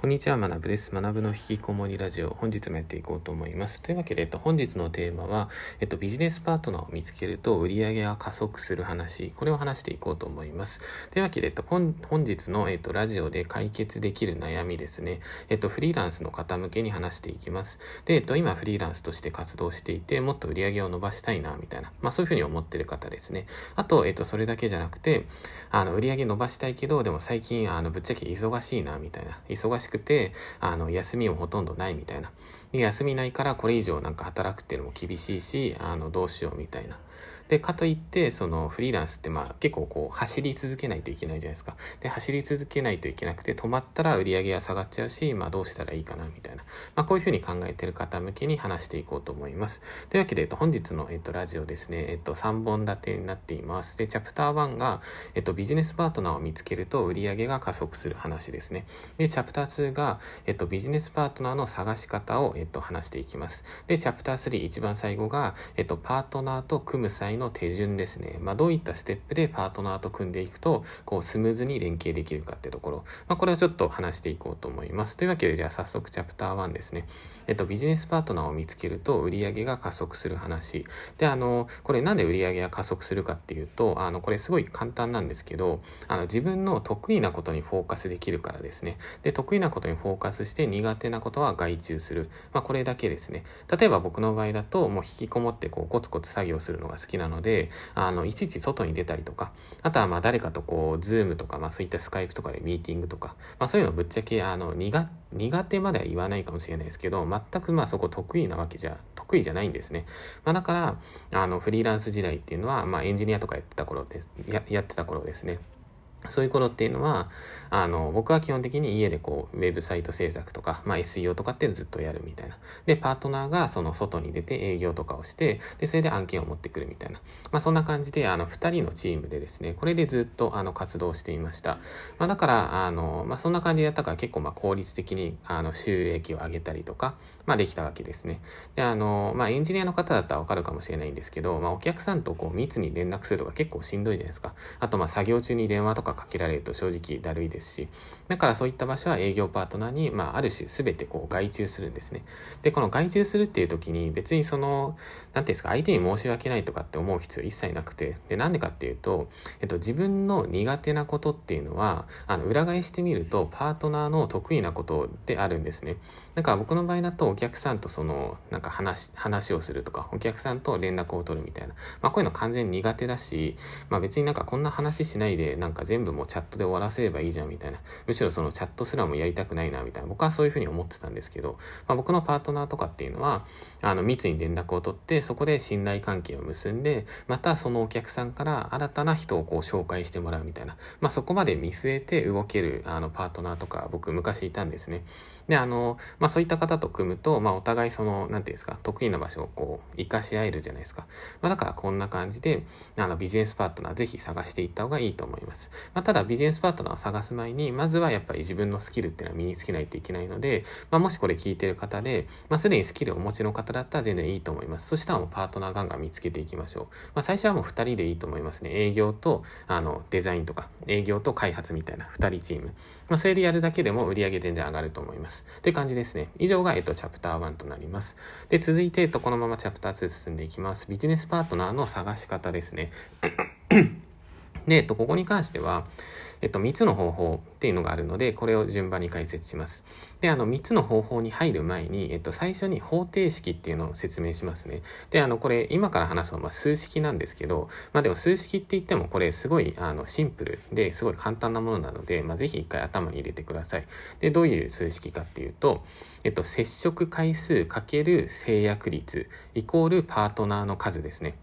こんにちは、学部です。学部の引きこもりラジオ、本日もやっていこうと思います。というわけで、えっと、本日のテーマは、えっと、ビジネスパートナーを見つけると売り上げが加速する話、これを話していこうと思います。というわけで、えっと、本日の、えっと、ラジオで解決できる悩みですね。えっと、フリーランスの方向けに話していきます。で、えっと、今、フリーランスとして活動していて、もっと売り上げを伸ばしたいな、みたいな、まあ、そういうふうに思ってる方ですね。あと、えっと、それだけじゃなくて、あの、売り上げ伸ばしたいけど、でも最近、あの、ぶっちゃけ忙しいな、みたいな。忙しくて、あの、休みもほとんどないみたいな。で、休みないからこれ以上なんか働くっていうのも厳しいし、あの、どうしようみたいな。で、かといって、そのフリーランスってまあ結構こう走り続けないといけないじゃないですか。で、走り続けないといけなくて止まったら売り上げが下がっちゃうし、まあどうしたらいいかなみたいな。まあこういうふうに考えてる方向けに話していこうと思います。というわけで、えっと、本日の、えっと、ラジオですね、えっと、3本立てになっています。で、チャプター1が、えっと、ビジネスパートナーを見つけると売り上げが加速する話ですね。で、チャプター2が、えっと、ビジネスパートナーの探し方を、えっと、話していきます。で、チャプター3、一番最後が、えっと、パートナーと組む際のの手順ですね。まあ、どういったステップでパートナーと組んでいくと、こう、スムーズに連携できるかってところ。まあ、これをちょっと話していこうと思います。というわけで、じゃあ早速チャプター1ですね。えっと、ビジネスパートナーを見つけると売上が加速する話。で、あの、これなんで売り上げが加速するかっていうと、あの、これすごい簡単なんですけど、あの、自分の得意なことにフォーカスできるからですね。で、得意なことにフォーカスして苦手なことは外注する。まあ、これだけですね。例えば僕の場合だと、もう引きこもってこう、コツコツ作業するのが好きなのので、あの、いちいち外に出たりとか、あとはまあ誰かとこう、 Zoom とか、まあそういった Skype とかでミーティングとか、まあそういうのぶっちゃけ、あの、苦、苦手までは言わないかもしれないですけど、全くまあそこ得意なわけじゃ、得意じゃないんですね。まあだから、あの、フリーランス時代っていうのは、まあエンジニアとかやってた頃です、ややってた頃ですね。そういう頃っていうのは、あの、僕は基本的に家でこう、ウェブサイト制作とか、まあ SEO とかってずっとやるみたいな。で、パートナーがその外に出て営業とかをして、で、それで案件を持ってくるみたいな。まあそんな感じで、あの、二人のチームでですね、これでずっとあの、活動していました。まあだから、あの、まあそんな感じでやったから結構まあ効率的に、あの、収益を上げたりとか、まあできたわけですね。で、あの、まあエンジニアの方だったらわかるかもしれないんですけど、まあお客さんとこう、密に連絡するとか結構しんどいじゃないですか。あとまあ作業中に電話とかかけられると正直だるいですし、だからそういった場所は営業パートナーに、まあ、ある種全てこう外注するんですね。で、この外注するっていう時に別にその、なんていうんですか、相手に申し訳ないとかって思う必要一切なくて、で、なんでかっていうと、えっと、自分の苦手なことっていうのは、あの、裏返してみると、パートナーの得意なことであるんですね。だから僕の場合だと、お客さんとその、なんか話、話をするとか、お客さんと連絡を取るみたいな。まあ、こういうの完全に苦手だし、まあ別になんかこんな話しないで、なんか全全部もうチャットで終わらせればいいじゃんみたいな。むしろそのチャットすらもやりたくないなみたいな。僕はそういうふうに思ってたんですけど、まあ、僕のパートナーとかっていうのは、あの、密に連絡を取って、そこで信頼関係を結んで、またそのお客さんから新たな人をこう紹介してもらうみたいな。まあ、そこまで見据えて動ける、あの、パートナーとか僕昔いたんですね。で、あの、まあ、そういった方と組むと、まあ、お互いその、なんていうんですか、得意な場所をこう、活かし合えるじゃないですか。まあ、だからこんな感じで、あの、ビジネスパートナーぜひ探していった方がいいと思います。まあ、ただ、ビジネスパートナーを探す前に、まずはやっぱり自分のスキルっていうのは身につけないといけないので、まあ、もしこれ聞いてる方で、まあ、すでにスキルをお持ちの方だったら全然いいと思います。そしたらもうパートナーガンガン見つけていきましょう。まあ、最初はもう2人でいいと思いますね。営業と、あの、デザインとか、営業と開発みたいな2人チーム。まあ、それでやるだけでも売り上げ全然上がると思います。という感じですね。ね。以上が、えっと、チャプター1となります。で、続いて、えっと、このままチャプター2進んでいきます。ビジネスパートナーの探し方ですね。で、えっと、ここに関しては、えっと、3つの方法っていうのがあるので、これを順番に解説します。で、あの、3つの方法に入る前に、えっと、最初に方程式っていうのを説明しますね。で、あの、これ、今から話すのは、数式なんですけど、まあでも数式って言っても、これ、すごい、あの、シンプルですごい簡単なものなので、まあぜひ一回頭に入れてください。で、どういう数式かっていうと、えっと、接触回数かける制約率イコールパートナーの数ですね。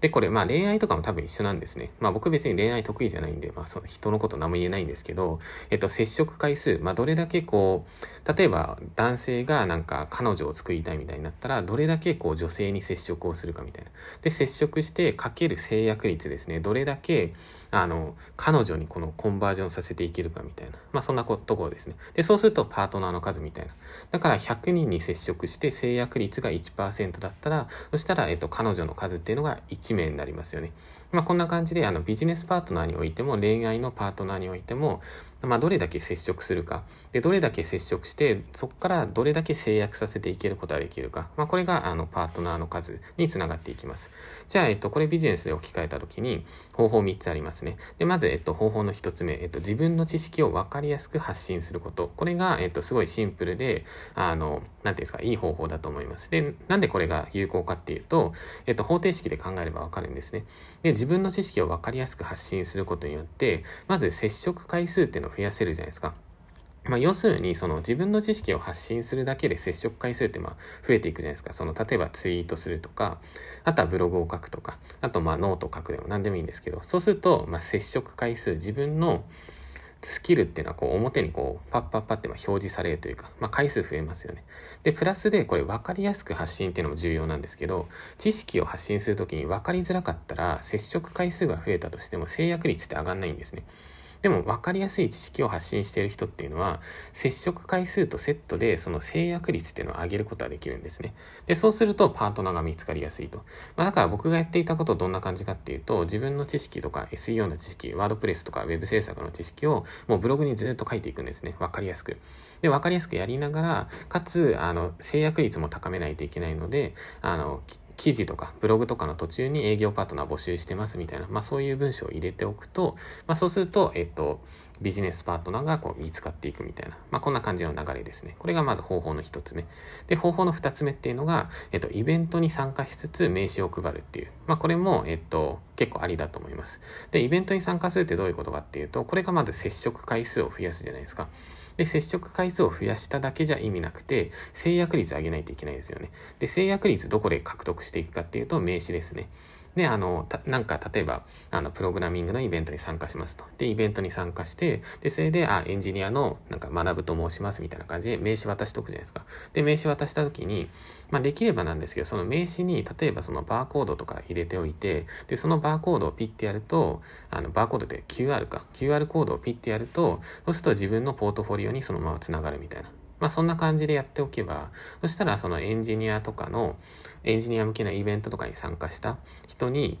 で、これ、まあ恋愛とかも多分一緒なんですね。まあ僕別に恋愛得意じゃないんで、まあその人のこと何も言えないんですけど、えっと、接触回数、まあどれだけこう、例えば男性がなんか彼女を作りたいみたいになったら、どれだけこう女性に接触をするかみたいな。で、接触してかける制約率ですね。どれだけ、あの、彼女にこのコンバージョンさせていけるかみたいな。まあそんなところですね。で、そうするとパートナーの数みたいな。だから100人に接触して制約率が1%だったら、そしたら、えっと、彼女の数っていうのが1名になりますよね。まあ、こんな感じで、あの、ビジネスパートナーにおいても、恋愛のパートナーにおいても、まあ、どれだけ接触するか。で、どれだけ接触して、そこからどれだけ制約させていけることができるか。まあ、これが、あの、パートナーの数につながっていきます。じゃあ、えっと、これビジネスで置き換えたときに、方法3つありますね。で、まず、えっと、方法の1つ目、えっと、自分の知識を分かりやすく発信すること。これが、えっと、すごいシンプルで、あの、なんていうんですか、いい方法だと思います。で、なんでこれが有効かっていうと、えっと、方程式で考えればわかるんですね。で、自分の知識を分かりやすく発信することによって、まず接触回数っていうの増やせるじゃないですか。まあ、要するに、その自分の知識を発信するだけで接触回数ってまあ増えていくじゃないですか。その、例えばツイートするとか、あとはブログを書くとか、あとまあノートを書くでも何でもいいんですけど、そうすると、まあ接触回数、自分のスキルっていうのはこう表にこうパッパッパってま表示されるというか、まあ、回数増えますよね。で、プラスでこれ分かりやすく発信っていうのも重要なんですけど、知識を発信するときに分かりづらかったら接触回数が増えたとしても成約率って上がんないんですね。でも分かりやすい知識を発信している人っていうのは、接触回数とセットでその制約率っていうのを上げることができるんですね。で、そうするとパートナーが見つかりやすいと。まあ、だから僕がやっていたことどんな感じかっていうと、自分の知識とか SEO の知識、ワードプレスとか Web 制作の知識をもうブログにずっと書いていくんですね。分かりやすく。で、分かりやすくやりながら、かつ、あの、制約率も高めないといけないので、あの、記事とかブログとかの途中に営業パートナー募集してますみたいな、まあそういう文章を入れておくと、まあそうすると、えっと、ビジネスパートナーがこう見つかっていくみたいな、まあこんな感じの流れですね。これがまず方法の一つ目。で、方法の二つ目っていうのが、えっと、イベントに参加しつつ名刺を配るっていう、まあこれも、えっと、結構ありだと思います。で、イベントに参加するってどういうことかっていうと、これがまず接触回数を増やすじゃないですか。で、接触回数を増やしただけじゃ意味なくて、制約率上げないといけないですよね。で、制約率どこで獲得していくかっていうと、名刺ですね。で、あの、なんか、例えば、あの、プログラミングのイベントに参加しますと。で、イベントに参加して、で、それで、あ、エンジニアの、なんか、学ぶと申しますみたいな感じで、名刺渡しとくじゃないですか。で、名刺渡した時に、まあ、できればなんですけど、その名刺に、例えばそのバーコードとか入れておいて、で、そのバーコードをピッてやると、あの、バーコードで QR か。QR コードをピッてやると、そうすると自分のポートフォリオにそのまま繋がるみたいな。まあそんな感じでやっておけば、そしたらそのエンジニアとかの、エンジニア向けのイベントとかに参加した人に、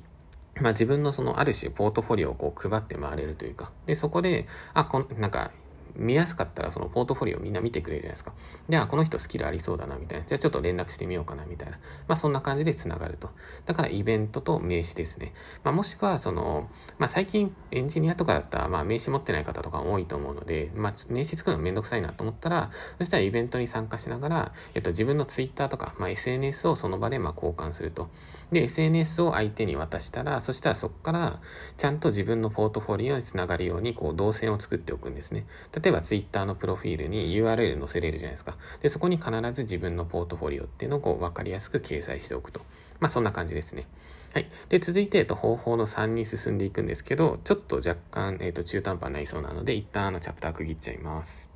まあ自分のそのある種ポートフォリオをこう配って回れるというか、で、そこで、あ、こん、なんか見やすかったらそのポートフォリオみんな見てくれるじゃないですか。じゃあこの人スキルありそうだなみたいな。じゃあちょっと連絡してみようかなみたいな。まあそんな感じで繋がると。だからイベントと名刺ですね。まあもしくはその、まあ最近エンジニアとかだったらまあ名刺持ってない方とか多いと思うので、まあ名刺作るのめんどくさいなと思ったら、そしたらイベントに参加しながら、えっと自分のツイッターとか、まあ SNS をその場でまあ交換すると。で、SNS を相手に渡したら、そしたらそこからちゃんと自分のポートフォリオにつながるようにこう動線を作っておくんですね。例えばツイッターのプロフィールに URL 載せれるじゃないですか。で、そこに必ず自分のポートフォリオっていうのをこう分かりやすく掲載しておくと。まあそんな感じですね。はい。で、続いて、えっと、方法の3に進んでいくんですけど、ちょっと若干、えっと、中途半端になりそうなので、一旦あのチャプター区切っちゃいます。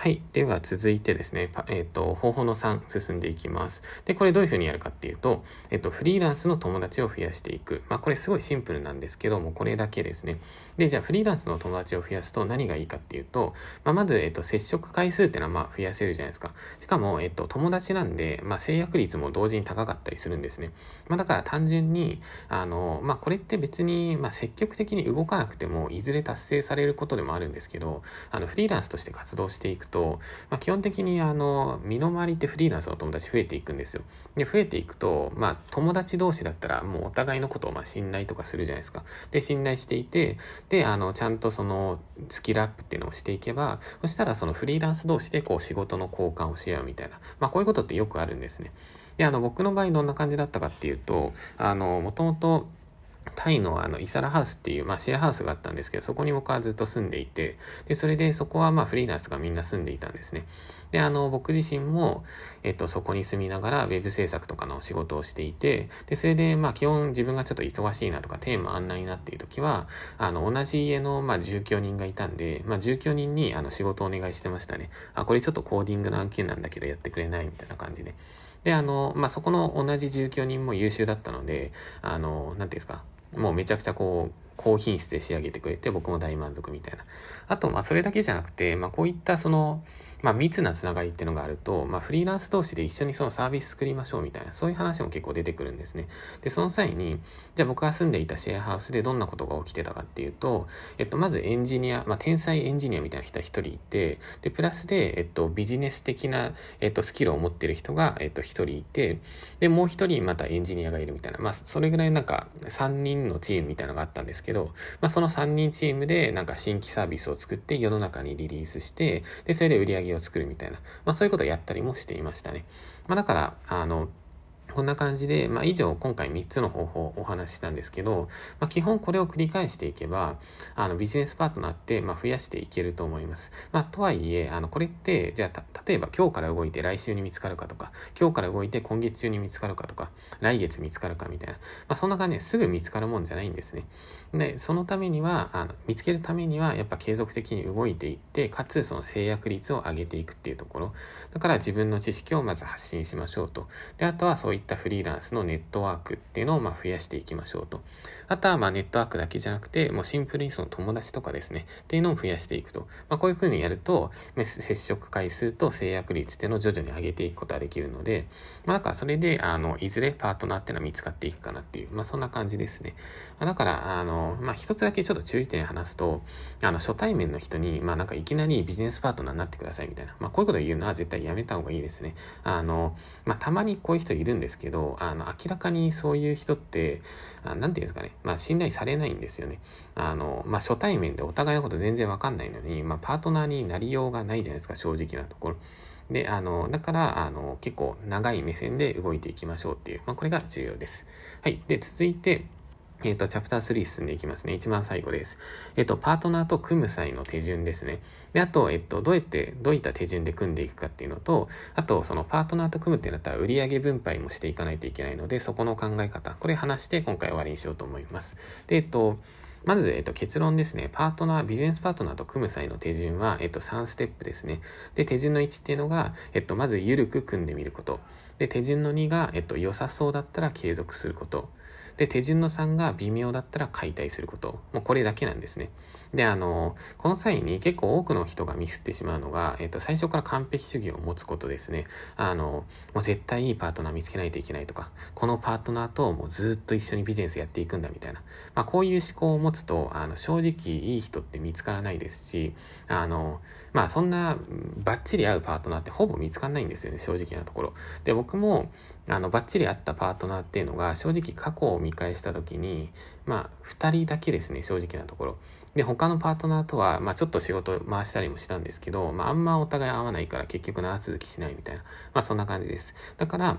はい。では続いてですね、えっ、ー、と、方法の3進んでいきます。で、これどういうふうにやるかっていうと、えっ、ー、と、フリーランスの友達を増やしていく。まあ、これすごいシンプルなんですけども、これだけですね。で、じゃあフリーランスの友達を増やすと何がいいかっていうと、まあ、まず、えっ、ー、と、接触回数っていうのはまあ増やせるじゃないですか。しかも、えっと、友達なんで、まあ、制約率も同時に高かったりするんですね。まあ、だから単純に、あの、まあ、これって別に、まあ、積極的に動かなくても、いずれ達成されることでもあるんですけど、あの、フリーランスとして活動していくと、まあ、基本的にあの、身の回りってフリーランスの友達増えていくんですよ。で、増えていくと、まあ、友達同士だったらもうお互いのことをまあ信頼とかするじゃないですか。で、信頼していて、で、あの、ちゃんとそのスキルアップっていうのをしていけば、そしたらそのフリーランス同士でこう仕事の交換をし合うみたいな。まあ、こういうことってよくあるんですね。で、あの、僕の場合どんな感じだったかっていうと、あの、もともと、タイのあのイサラハウスっていう、まあ、シェアハウスがあったんですけど、そこに僕はずっと住んでいて、で、それでそこはまあフリーランスがみんな住んでいたんですね。で、あの、僕自身も、えっと、そこに住みながらウェブ制作とかの仕事をしていて、で、それでまあ基本自分がちょっと忙しいなとかテーマあんなになっている時は、あの、同じ家のまあ住居人がいたんで、まあ住居人にあの仕事をお願いしてましたね。あ、これちょっとコーディングの案件なんだけどやってくれない？みたいな感じで。で、あの、まあ、そこの同じ住居人も優秀だったので、あの、なんていうんですか、もうめちゃくちゃこう、高品質で仕上げてくれて、僕も大満足みたいな。あと、まあ、それだけじゃなくて、まあ、こういったその、まあ、密なつながりっていうのがあると、まあ、フリーランス同士で一緒にそのサービス作りましょうみたいな、そういう話も結構出てくるんですね。で、その際に、じゃあ僕が住んでいたシェアハウスでどんなことが起きてたかっていうと、えっと、まずエンジニア、まあ、天才エンジニアみたいな人が一人いて、で、プラスで、えっと、ビジネス的な、えっと、スキルを持ってる人が、えっと、一人いて、で、もう一人またエンジニアがいるみたいな、まあ、それぐらいなんか、三人のチームみたいなのがあったんですけど、けどまあ、その3人チームで、なんか新規サービスを作って世の中にリリースして、で、それで売り上げを作るみたいな、まあそういうことをやったりもしていましたね。まあだから、あの、こんな感じで、まあ、以上今回3つの方法をお話ししたんですけど、まあ、基本これを繰り返していけば、あのビジネスパートナーって、まあ、増やしていけると思います。まあ、とはいえ、あのこれって、じゃあ例えば今日から動いて来週に見つかるかとか、今日から動いて今月中に見つかるかとか、来月見つかるかみたいな、まあ、そんな感じですぐ見つかるもんじゃないんですね。で、そのためには、あの見つけるためには、やっぱ継続的に動いていって、かつその制約率を上げていくっていうところ。だから自分の知識をまず発信しましょうと。で、あとはそういったフリーランスのネットワークっていうのをま増やしていきましょうと。あとはまネットワークだけじゃなくて、もうシンプルにその友達とかですね、っていうのを増やしていくと。まあ、こういうふうにやると、接触回数と制約率っていうのを徐々に上げていくことができるので、まあ、だからそれで、あの、いずれパートナーっていうのは見つかっていくかなっていう、まあ、そんな感じですね。だから、あの、まあ、一つだけちょっと注意点話すと、あの、初対面の人に、まあ、なんかいきなりビジネスパートナーになってくださいみたいな、まあ、こういうことを言うのは絶対やめた方がいいですね。あの、まあ、たまにこういう人いるんですですけど、あの、明らかにそういう人って、あなんていうんですかね、まあ、信頼されないんですよね。あの、まあ、初対面でお互いのこと全然わかんないのに、まあ、パートナーになりようがないじゃないですか、正直なところ。で、あの、だから、あの、結構長い目線で動いていきましょうっていう、まあ、これが重要です。はい。で、続いて、えっ、ー、と、チャプター3進んでいきますね。一番最後です。えっ、ー、と、パートナーと組む際の手順ですね。で、あと、えっ、ー、と、どうやって、どういった手順で組んでいくかっていうのと、あと、そのパートナーと組むってなったら、売上分配もしていかないといけないので、そこの考え方、これ話して今回終わりにしようと思います。で、えっと、まず、えっと、結論ですね。パートナー、ビジネスパートナーと組む際の手順は、えっと、3ステップですね。で、手順の1っていうのが、えっと、まず、緩く組んでみること。で、手順の2が、えっと、良さそうだったら継続すること。で、手順の3が微妙だったら解体すること。もうこれだけなんですね。で、あの、この際に結構多くの人がミスってしまうのが、えっと、最初から完璧主義を持つことですね。あの、もう絶対いいパートナー見つけないといけないとか、このパートナーともうずっと一緒にビジネスやっていくんだみたいな。まあ、こういう思考を持つと、あの、正直いい人って見つからないですし、あの、まあ、そんなバッチリ合うパートナーってほぼ見つかんないんですよね、正直なところ。で、僕も、あの、バッチリ合ったパートナーっていうのが、正直過去を見返した時に、まあ、2人だけですね、正直なところ。で、他のパートナーとは、まあ、ちょっと仕事回したりもしたんですけど、まあ、あんまお互い合わないから結局長続きしないみたいな、まあ、そんな感じです。だから、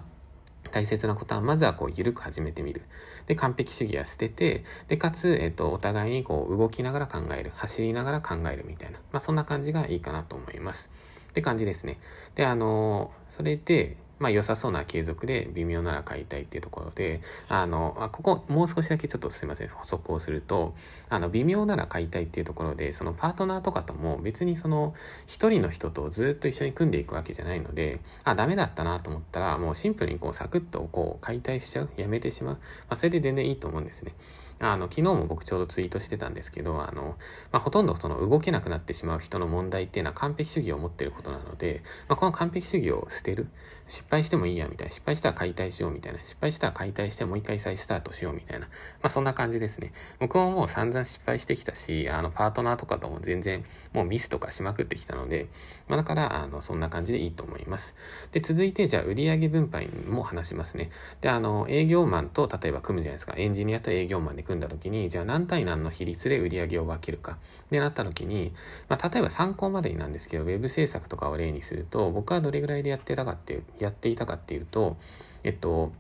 大切なことは、まずはこう、緩く始めてみる。で、完璧主義は捨てて、で、かつ、えっ、と、お互いにこう、動きながら考える。走りながら考えるみたいな。まあ、そんな感じがいいかなと思います。って感じですね。で、あのそれで、まあ良さそうな継続で微妙なら買いたいっていうところで、あの、あここもう少しだけちょっとすいません、補足をすると、あの、微妙なら買いたいっていうところで、そのパートナーとかとも別にその一人の人とずっと一緒に組んでいくわけじゃないので、あ、ダメだったなと思ったら、もうシンプルにこうサクッとこう解体しちゃう、やめてしまう？まあそれで全然いいと思うんですね。あの、昨日も僕ちょうどツイートしてたんですけど、あの、まあ、ほとんどその動けなくなってしまう人の問題っていうのは完璧主義を持ってることなので、まあ、この完璧主義を捨てる？失敗してもいいやみたいな。失敗したら解体しようみたいな。失敗したら解体してもう一回再スタートしようみたいな。まあ、そんな感じですね。僕ももう散々失敗してきたし、あの、パートナーとかとも全然もうミスとかしまくってきたので、まあ、だから、あの、そんな感じでいいと思います。で、続いて、じゃあ、売上分配も話しますね。で、あの、営業マンと例えば組むじゃないですか。エンジニアと営業マンで組んだ時に、じゃあ何対何の比率で売り上げを分けるか。でなった時に、まあ、例えば参考までになんですけど、ウェブ制作とかを例にすると、僕はどれぐらいでやってたかっていう、やっていたかっていうと、えっと、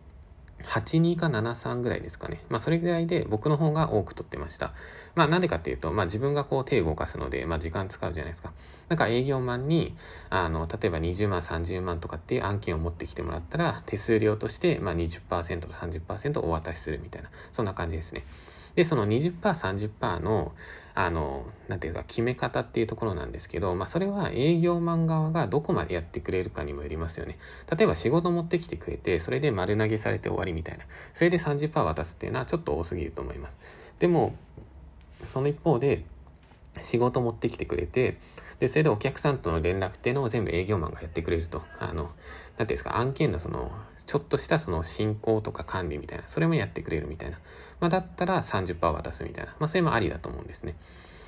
82か73ぐらいですかね。まあそれぐらいで僕の方が多く取ってました。まあなんでかっていうと、まあ自分がこう手を動かすので、まあ時間使うじゃないですか。だから営業マンに、あの、例えば20万、30万とかっていう案件を持ってきてもらったら、手数料として、まあ20%と30%お渡しするみたいな、そんな感じですね。で、その20%、30%の、あの、なんていうか、決め方っていうところなんですけど、まあ、それは営業マン側がどこまでやってくれるかにもよりますよね。例えば仕事持ってきてくれて、それで丸投げされて終わりみたいな。それで30%渡すっていうのはちょっと多すぎると思います。でも、その一方で、仕事持ってきてくれて、で、それでお客さんとの連絡っていうのを全部営業マンがやってくれると。あの、なんていうんですか、案件のその、ちょっとしたその進行とか管理みたいな、それもやってくれるみたいな。まあ、だったら30%渡すみたいな。まあ、それもありだと思うんですね。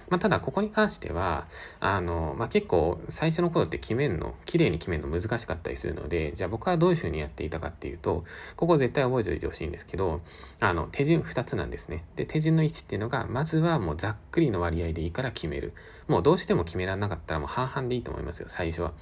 まあ、ただ、ここに関しては、あの、まあ、結構、最初の頃って決めるの、綺麗に決めるの難しかったりするので、じゃあ僕はどういうふうにやっていたかっていうと、ここ絶対覚えておいてほしいんですけど、あの、手順2つなんですね。で、手順の1っていうのが、まずはもうざっくりの割合でいいから決める。もうどうしても決められなかったらもう半々でいいと思いますよ、最初は。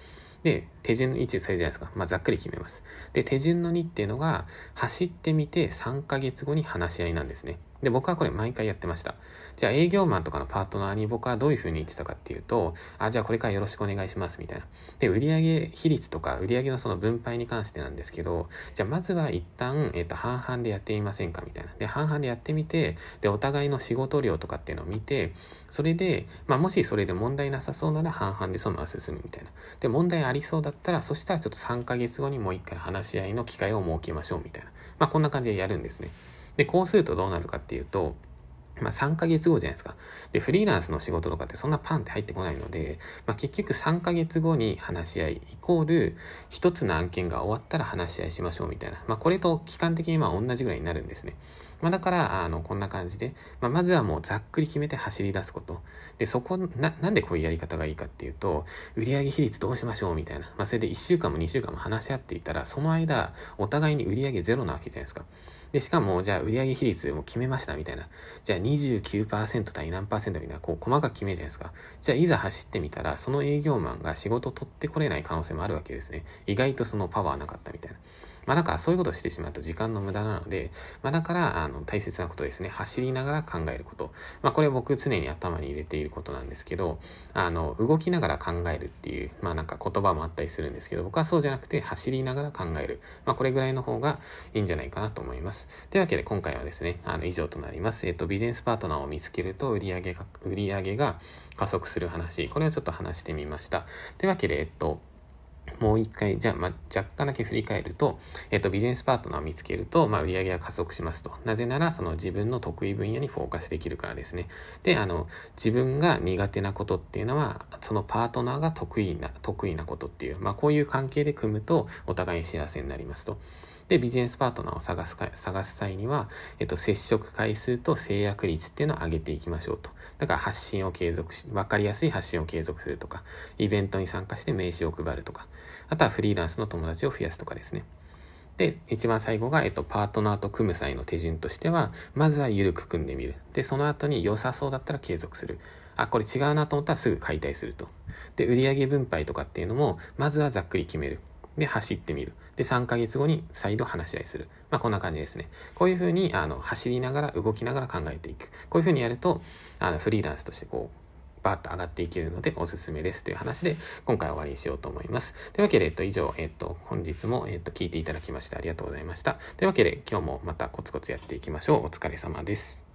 で、手順の1、それじゃないですか。まあ、ざっくり決めます。で、手順の2っていうのが、走ってみて3ヶ月後に話し合いなんですね。で、僕はこれ毎回やってました。じゃあ営業マンとかのパートナーに僕はどういうふうに言ってたかっていうと、あ、じゃあこれからよろしくお願いしますみたいな。で、売上比率とか売上のその分配に関してなんですけど、じゃあまずは一旦、えっ、と、半々でやってみませんかみたいな。で、半々でやってみて、で、お互いの仕事量とかっていうのを見て、それで、まあもしそれで問題なさそうなら半々でそのまま進むみたいな。で、問題ありそうだったら、そしたらちょっと3ヶ月後にもう一回話し合いの機会を設けましょうみたいな。まあこんな感じでやるんですね。で、こうするとどうなるかっていうと、まあ3ヶ月後じゃないですか。で、フリーランスの仕事とかってそんなパンって入ってこないので、まあ結局3ヶ月後に話し合い、イコール一つの案件が終わったら話し合いしましょうみたいな。まあこれと期間的にまあ同じぐらいになるんですね。まあだから、あの、こんな感じで、まあまずはもうざっくり決めて走り出すこと。で、そこ、な、なんでこういうやり方がいいかっていうと、売上比率どうしましょうみたいな。まあそれで1週間も2週間も話し合っていたら、その間、お互いに売上ゼロなわけじゃないですか。で、しかも、じゃあ売上比率も決めましたみたいな。じゃあ29%対何みたいな、こう細かく決めるじゃないですか。じゃあいざ走ってみたら、その営業マンが仕事取ってこれない可能性もあるわけですね。意外とそのパワーなかったみたいな。まあだからそういうことをしてしまうと時間の無駄なので、まあだからあの大切なことですね。走りながら考えること。まあこれ僕常に頭に入れていることなんですけど、あの動きながら考えるっていう、まあなんか言葉もあったりするんですけど、僕はそうじゃなくて走りながら考える。まあこれぐらいの方がいいんじゃないかなと思います。というわけで今回はですね、あの以上となります。えっとビジネスパートナーを見つけると売上が、売上が加速する話。これをちょっと話してみました。というわけで、えっと、もう一回、じゃあ、まあ、若干だけ振り返ると、えっと、ビジネスパートナーを見つけると、まあ、売上が加速しますと。なぜなら、その自分の得意分野にフォーカスできるからですね。で、あの、自分が苦手なことっていうのは、そのパートナーが得意な、得意なことっていう、まあ、こういう関係で組むと、お互いに幸せになりますと。で、ビジネスパートナーを探す、探す際には、えっと、接触回数と制約率っていうのを上げていきましょうと。だから発信を継続し、わかりやすい発信を継続するとか、イベントに参加して名刺を配るとか、あとはフリーランスの友達を増やすとかですね。で、一番最後が、えっと、パートナーと組む際の手順としては、まずは緩く組んでみる。で、その後に良さそうだったら継続する。あ、これ違うなと思ったらすぐ解体すると。で、売上分配とかっていうのも、まずはざっくり決める。で、走ってみる。で、3ヶ月後に再度話し合いする。まあ、こんな感じですね。こういうふうに、あの、走りながら、動きながら考えていく。こういうふうにやると、あの、フリーランスとしてこう、バーッと上がっていけるのでおすすめですという話で今回は終わりにしようと思います。というわけで、えっと、以上、えっと、本日も、えっと、聞いていただきましてありがとうございました。というわけで、今日もまたコツコツやっていきましょう。お疲れ様です。